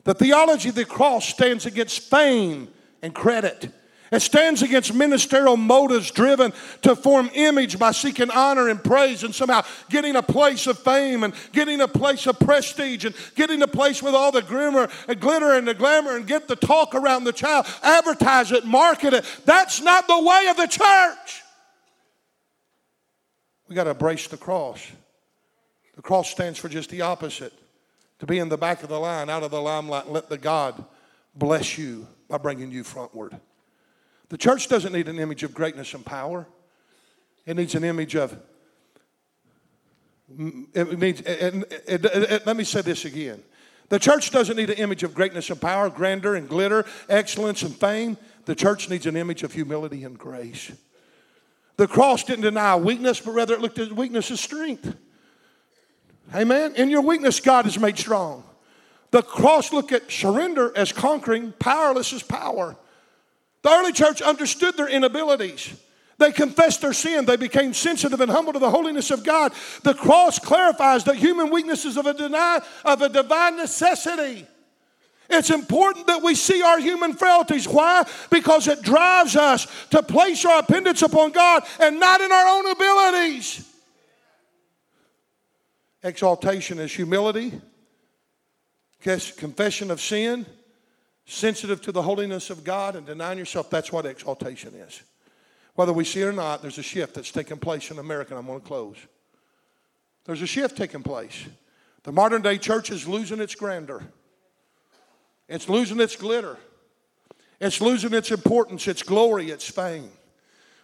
The theology of the cross stands against fame and credit. It stands against ministerial motives driven to form image by seeking honor and praise and somehow getting a place of fame and getting a place of prestige and getting a place with all the glimmer and glitter and the glamour and get the talk around the child, advertise it, market it. That's not the way of the church. We got to embrace the cross. The cross stands for just the opposite to be in the back of the line, out of the limelight, let the God bless you by bringing you frontward. The church doesn't need an image of greatness and power. It needs an image of, it needs, it, it, let me say this again. The church doesn't need an image of greatness and power, grandeur and glitter, excellence and fame. The church needs an image of humility and grace. The cross didn't deny weakness, but rather it looked at weakness as strength. Amen. In your weakness, God is made strong. The cross looked at surrender as conquering, powerless as power. The early church understood their inabilities. They confessed their sin. They became sensitive and humble to the holiness of God. The cross clarifies that human weakness is of a, deny, of a divine necessity. It's important that we see our human frailties. Why? Because it drives us to place our dependence upon God and not in our own abilities. Exaltation is humility, confession of sin, sensitive to the holiness of God, and denying yourself. That's what exaltation is. Whether we see it or not, there's a shift that's taking place in America, and I'm going to close. There's a shift taking place. The modern day church is losing its grandeur, it's losing its glitter, it's losing its importance, its glory, its fame.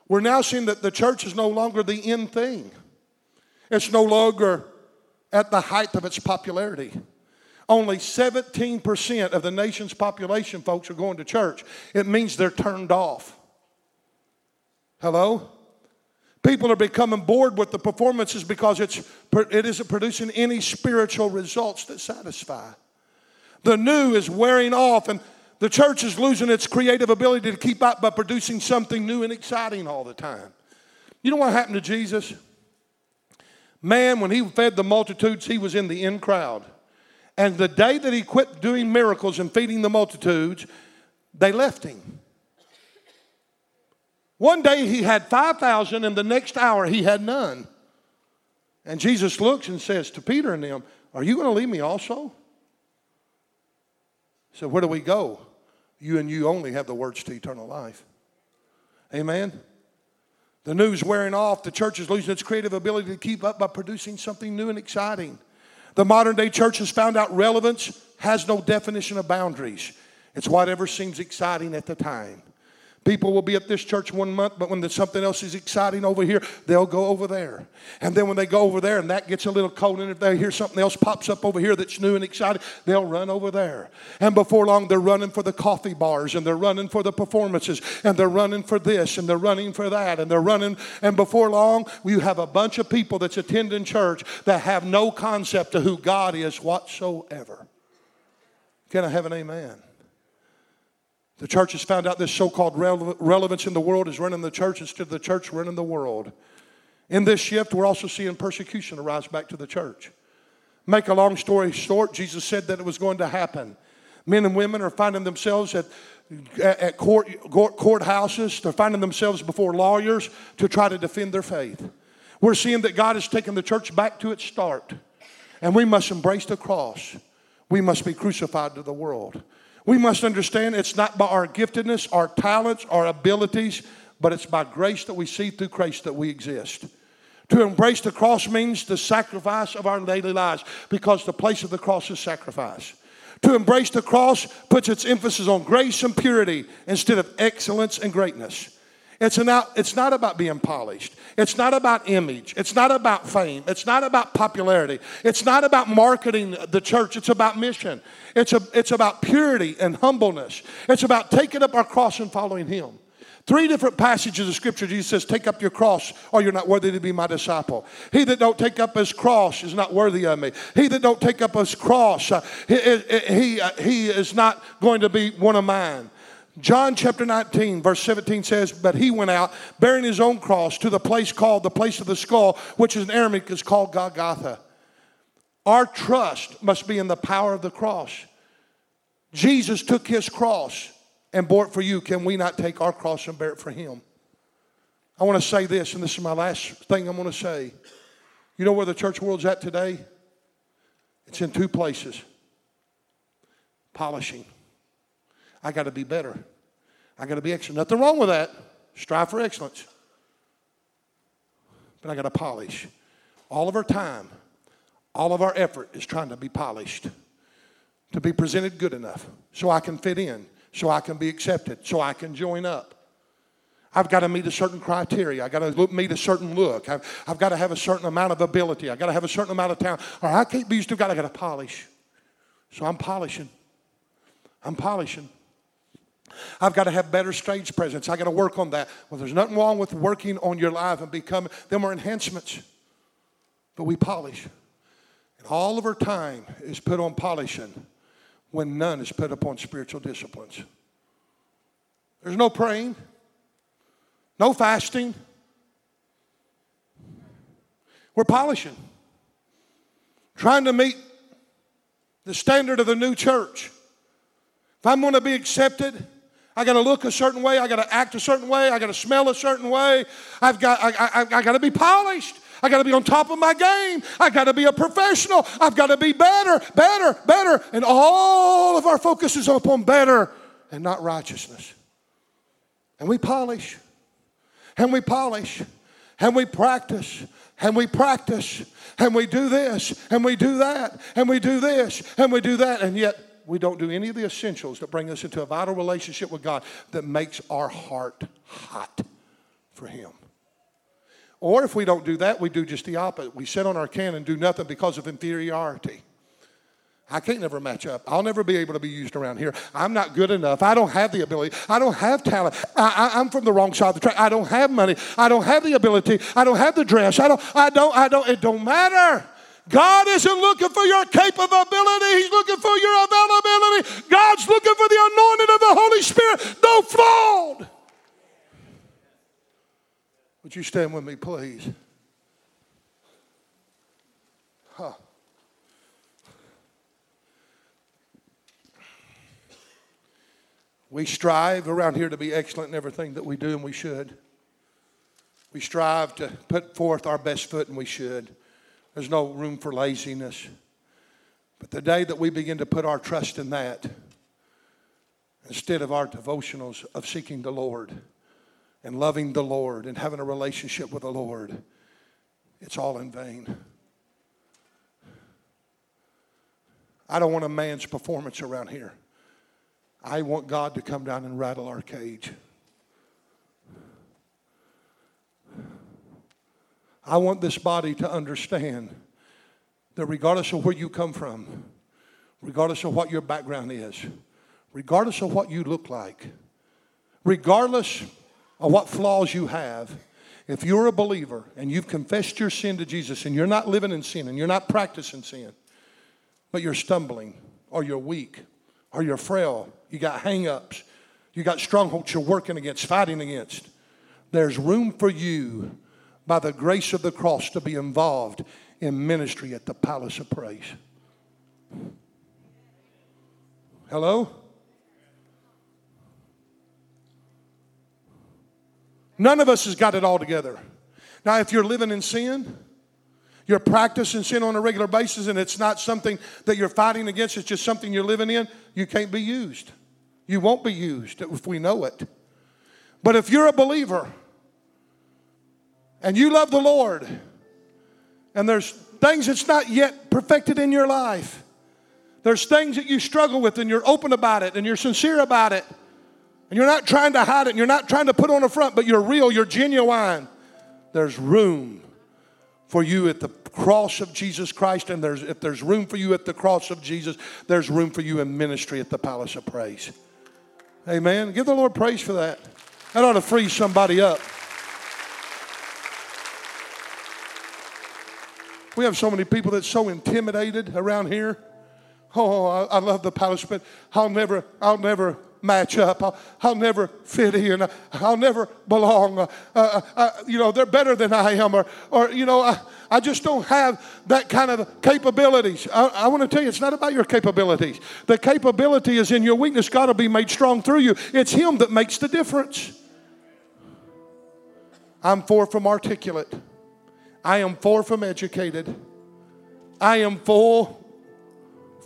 We're now seeing that the church is no longer the end thing, it's no longer at the height of its popularity. Only 17% of the nation's population, folks, are going to church. It means they're turned off. Hello? People are becoming bored with the performances because it's, it isn't producing any spiritual results that satisfy. The new is wearing off, and the church is losing its creative ability to keep up by producing something new and exciting all the time. You know what happened to Jesus? Man, when he fed the multitudes, he was in the in crowd. And the day that he quit doing miracles and feeding the multitudes, they left him. One day he had 5,000, and the next hour he had none. And Jesus looks and says to Peter and them, Are you going to leave me also? So, where do we go? You and you only have the words to eternal life. Amen. The news wearing off, the church is losing its creative ability to keep up by producing something new and exciting. The modern day church has found out relevance has no definition of boundaries. It's whatever seems exciting at the time. People will be at this church one month, but when there's something else is exciting over here, they'll go over there. And then when they go over there and that gets a little cold, and if they hear something else pops up over here that's new and exciting, they'll run over there. And before long, they're running for the coffee bars, and they're running for the performances, and they're running for this, and they're running for that, and they're running. And before long, you have a bunch of people that's attending church that have no concept of who God is whatsoever. Can I have an amen? The church has found out this so called relevance in the world is running the church instead of the church running the world. In this shift, we're also seeing persecution arise back to the church. Make a long story short, Jesus said that it was going to happen. Men and women are finding themselves at, at court, court, courthouses, they're finding themselves before lawyers to try to defend their faith. We're seeing that God has taken the church back to its start, and we must embrace the cross. We must be crucified to the world. We must understand it's not by our giftedness, our talents, our abilities, but it's by grace that we see through Christ that we exist. To embrace the cross means the sacrifice of our daily lives because the place of the cross is sacrifice. To embrace the cross puts its emphasis on grace and purity instead of excellence and greatness. It's, an out, it's not about being polished. It's not about image. It's not about fame. It's not about popularity. It's not about marketing the church. It's about mission. It's, a, it's about purity and humbleness. It's about taking up our cross and following Him. Three different passages of scripture, Jesus says, Take up your cross, or you're not worthy to be my disciple. He that don't take up his cross is not worthy of me. He that don't take up his cross, uh, he, he, uh, he is not going to be one of mine. John chapter 19, verse 17 says, But he went out bearing his own cross to the place called the place of the skull, which in Aramaic is called Golgotha. Our trust must be in the power of the cross. Jesus took his cross and bore it for you. Can we not take our cross and bear it for him? I want to say this, and this is my last thing I'm going to say. You know where the church world's at today? It's in two places polishing. I got to be better. I got to be excellent. Nothing wrong with that. Strive for excellence. But I got to polish. All of our time, all of our effort is trying to be polished, to be presented good enough so I can fit in, so I can be accepted, so I can join up. I've got to meet a certain criteria. I've got to look, meet a certain look. I've, I've got to have a certain amount of ability. I've got to have a certain amount of talent. Or I can't be used to God. I've got to polish. So I'm polishing. I'm polishing. I've got to have better stage presence. I got to work on that. Well, there's nothing wrong with working on your life and becoming them are enhancements. But we polish. And all of our time is put on polishing when none is put upon spiritual disciplines. There's no praying, no fasting. We're polishing, trying to meet the standard of the new church. If I'm going to be accepted, I got to look a certain way. I got to act a certain way. I got to smell a certain way. I've got, I, I, I got to be polished. I got to be on top of my game. I got to be a professional. I've got to be better, better, better. And all of our focus is upon better and not righteousness. And we polish, and we polish, and we practice, and we practice, and we do this, and we do that, and we do this, and we do that, and yet we don't do any of the essentials that bring us into a vital relationship with God that makes our heart hot for Him. Or if we don't do that, we do just the opposite. We sit on our can and do nothing because of inferiority. I can't never match up. I'll never be able to be used around here. I'm not good enough. I don't have the ability. I don't have talent. I, am from the wrong side of the track. I don't have money. I don't have the ability. I don't have the dress. I don't, I don't, I don't, it don't matter. God isn't looking for your capability, He's looking for your availability. God's looking for the anointing of the Holy Spirit, no flawed. Would you stand with me, please? Huh. We strive around here to be excellent in everything that we do, and we should. We strive to put forth our best foot, and we should. There's no room for laziness. But the day that we begin to put our trust in that, instead of our devotionals of seeking the Lord and loving the Lord and having a relationship with the Lord, it's all in vain. I don't want a man's performance around here. I want God to come down and rattle our cage. I want this body to understand that regardless of where you come from, regardless of what your background is, regardless of what you look like, regardless of what flaws you have, if you're a believer and you've confessed your sin to Jesus and you're not living in sin and you're not practicing sin, but you're stumbling or you're weak or you're frail, you got hang ups, you got strongholds you're working against, fighting against, there's room for you by the grace of the cross to be involved in ministry at the palace of praise. Hello? None of us has got it all together. Now, if you're living in sin, you're practicing sin on a regular basis, and it's not something that you're fighting against, it's just something you're living in, you can't be used. You won't be used if we know it. But if you're a believer, and you love the Lord, and there's things that's not yet perfected in your life, there's things that you struggle with, and you're open about it, and you're sincere about it, and you're not trying to hide it, and you're not trying to put on a front, but you're real, you're genuine, there's room for you at the cross of Jesus Christ, and there's, if there's room for you at the cross of Jesus, there's room for you in ministry at the palace of praise. Amen. Give the Lord praise for that. That ought to free somebody up. We have so many people that's so intimidated around here. Oh, I, I love the palace, but I'll never, I'll never match up. I'll, I'll never fit in. I'll never belong. Uh, uh, uh, you know, they're better than I am, or, or you know, I, I just don't have that kind of capabilities. I, I want to tell you, it's not about your capabilities. The capability is in your weakness. God will be made strong through you. It's Him that makes the difference. I'm far from articulate. I am far from educated. I am full,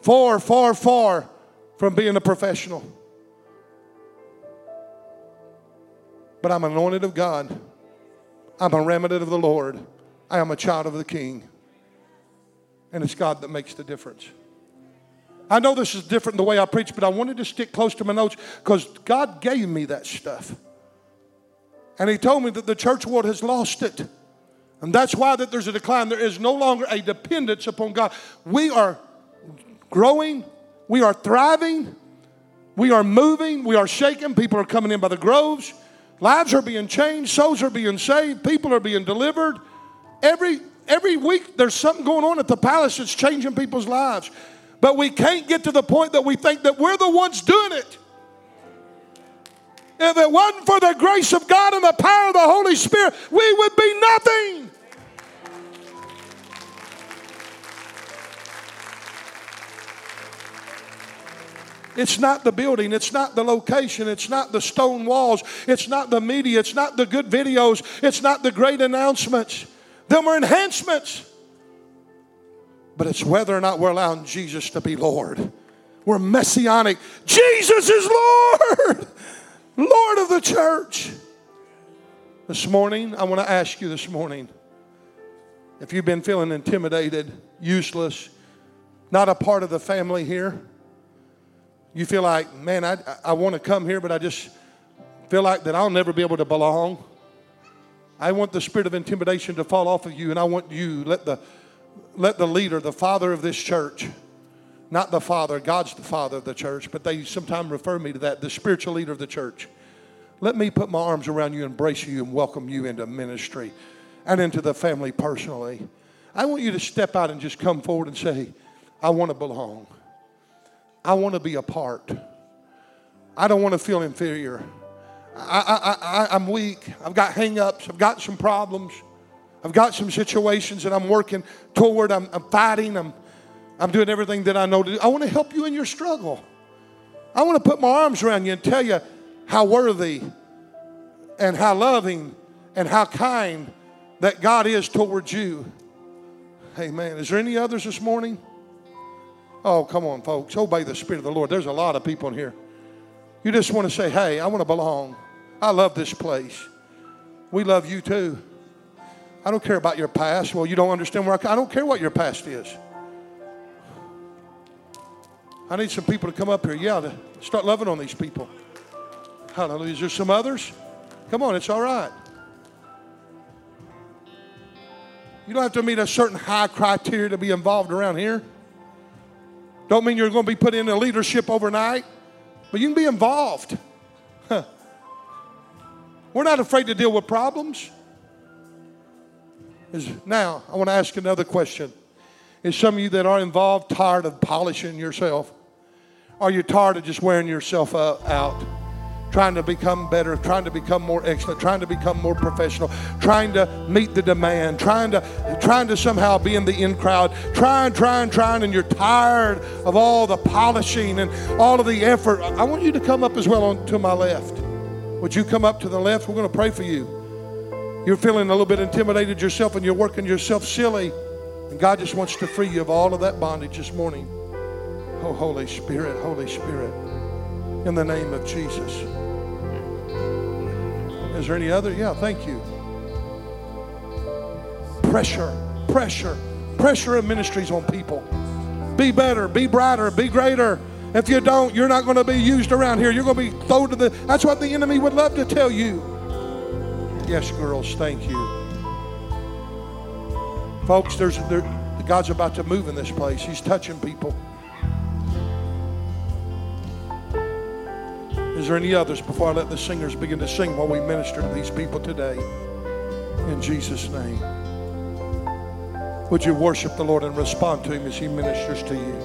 far, far, far from being a professional. But I'm anointed of God. I'm a remnant of the Lord. I am a child of the King. And it's God that makes the difference. I know this is different the way I preach, but I wanted to stick close to my notes because God gave me that stuff. And He told me that the church world has lost it. And that's why that there's a decline. There is no longer a dependence upon God. We are growing, we are thriving, we are moving, we are shaking. People are coming in by the groves. Lives are being changed, souls are being saved, people are being delivered. Every every week there's something going on at the palace that's changing people's lives. But we can't get to the point that we think that we're the ones doing it. If it wasn't for the grace of God and the power of the Holy Spirit, we would be nothing. It's not the building, it's not the location, it's not the stone walls, it's not the media, it's not the good videos, it's not the great announcements. Them are enhancements. But it's whether or not we're allowing Jesus to be Lord. We're messianic. Jesus is Lord, Lord of the church. This morning, I want to ask you this morning if you've been feeling intimidated, useless, not a part of the family here you feel like, man, I, I want to come here, but I just feel like that I'll never be able to belong. I want the spirit of intimidation to fall off of you, and I want you, let the, let the leader, the father of this church, not the father, God's the father of the church, but they sometimes refer me to that, the spiritual leader of the church. Let me put my arms around you, embrace you, and welcome you into ministry and into the family personally. I want you to step out and just come forward and say, I want to belong. I want to be a part. I don't want to feel inferior. I, I, I, am weak. I've got hang-ups. I've got some problems. I've got some situations that I'm working toward. I'm, I'm fighting. I'm, I'm doing everything that I know to do. I want to help you in your struggle. I want to put my arms around you and tell you how worthy and how loving and how kind that God is towards you. Amen. Is there any others this morning? Oh, come on, folks. Obey the Spirit of the Lord. There's a lot of people in here. You just want to say, hey, I want to belong. I love this place. We love you too. I don't care about your past. Well, you don't understand where I, I don't care what your past is. I need some people to come up here, yeah, to start loving on these people. Hallelujah. Is there some others? Come on, it's all right. You don't have to meet a certain high criteria to be involved around here. Don't mean you're going to be put into leadership overnight, but you can be involved. Huh. We're not afraid to deal with problems. Now, I want to ask another question. Is some of you that are involved tired of polishing yourself? Are you tired of just wearing yourself uh, out? Trying to become better, trying to become more excellent, trying to become more professional, trying to meet the demand, trying to trying to somehow be in the in crowd, trying, trying, trying, and you're tired of all the polishing and all of the effort. I want you to come up as well on to my left. Would you come up to the left? We're going to pray for you. You're feeling a little bit intimidated yourself and you're working yourself silly. And God just wants to free you of all of that bondage this morning. Oh, Holy Spirit, Holy Spirit, in the name of Jesus. Is there any other? Yeah, thank you. Pressure, pressure, pressure of ministries on people. Be better, be brighter, be greater. If you don't, you're not going to be used around here. You're going to be thrown to the. That's what the enemy would love to tell you. Yes, girls, thank you. Folks, there's there, God's about to move in this place. He's touching people. Is there any others before I let the singers begin to sing while we minister to these people today? In Jesus' name. Would you worship the Lord and respond to Him as He ministers to you?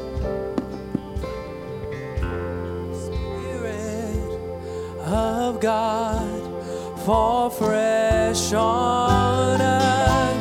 Spirit of God, fall fresh on us.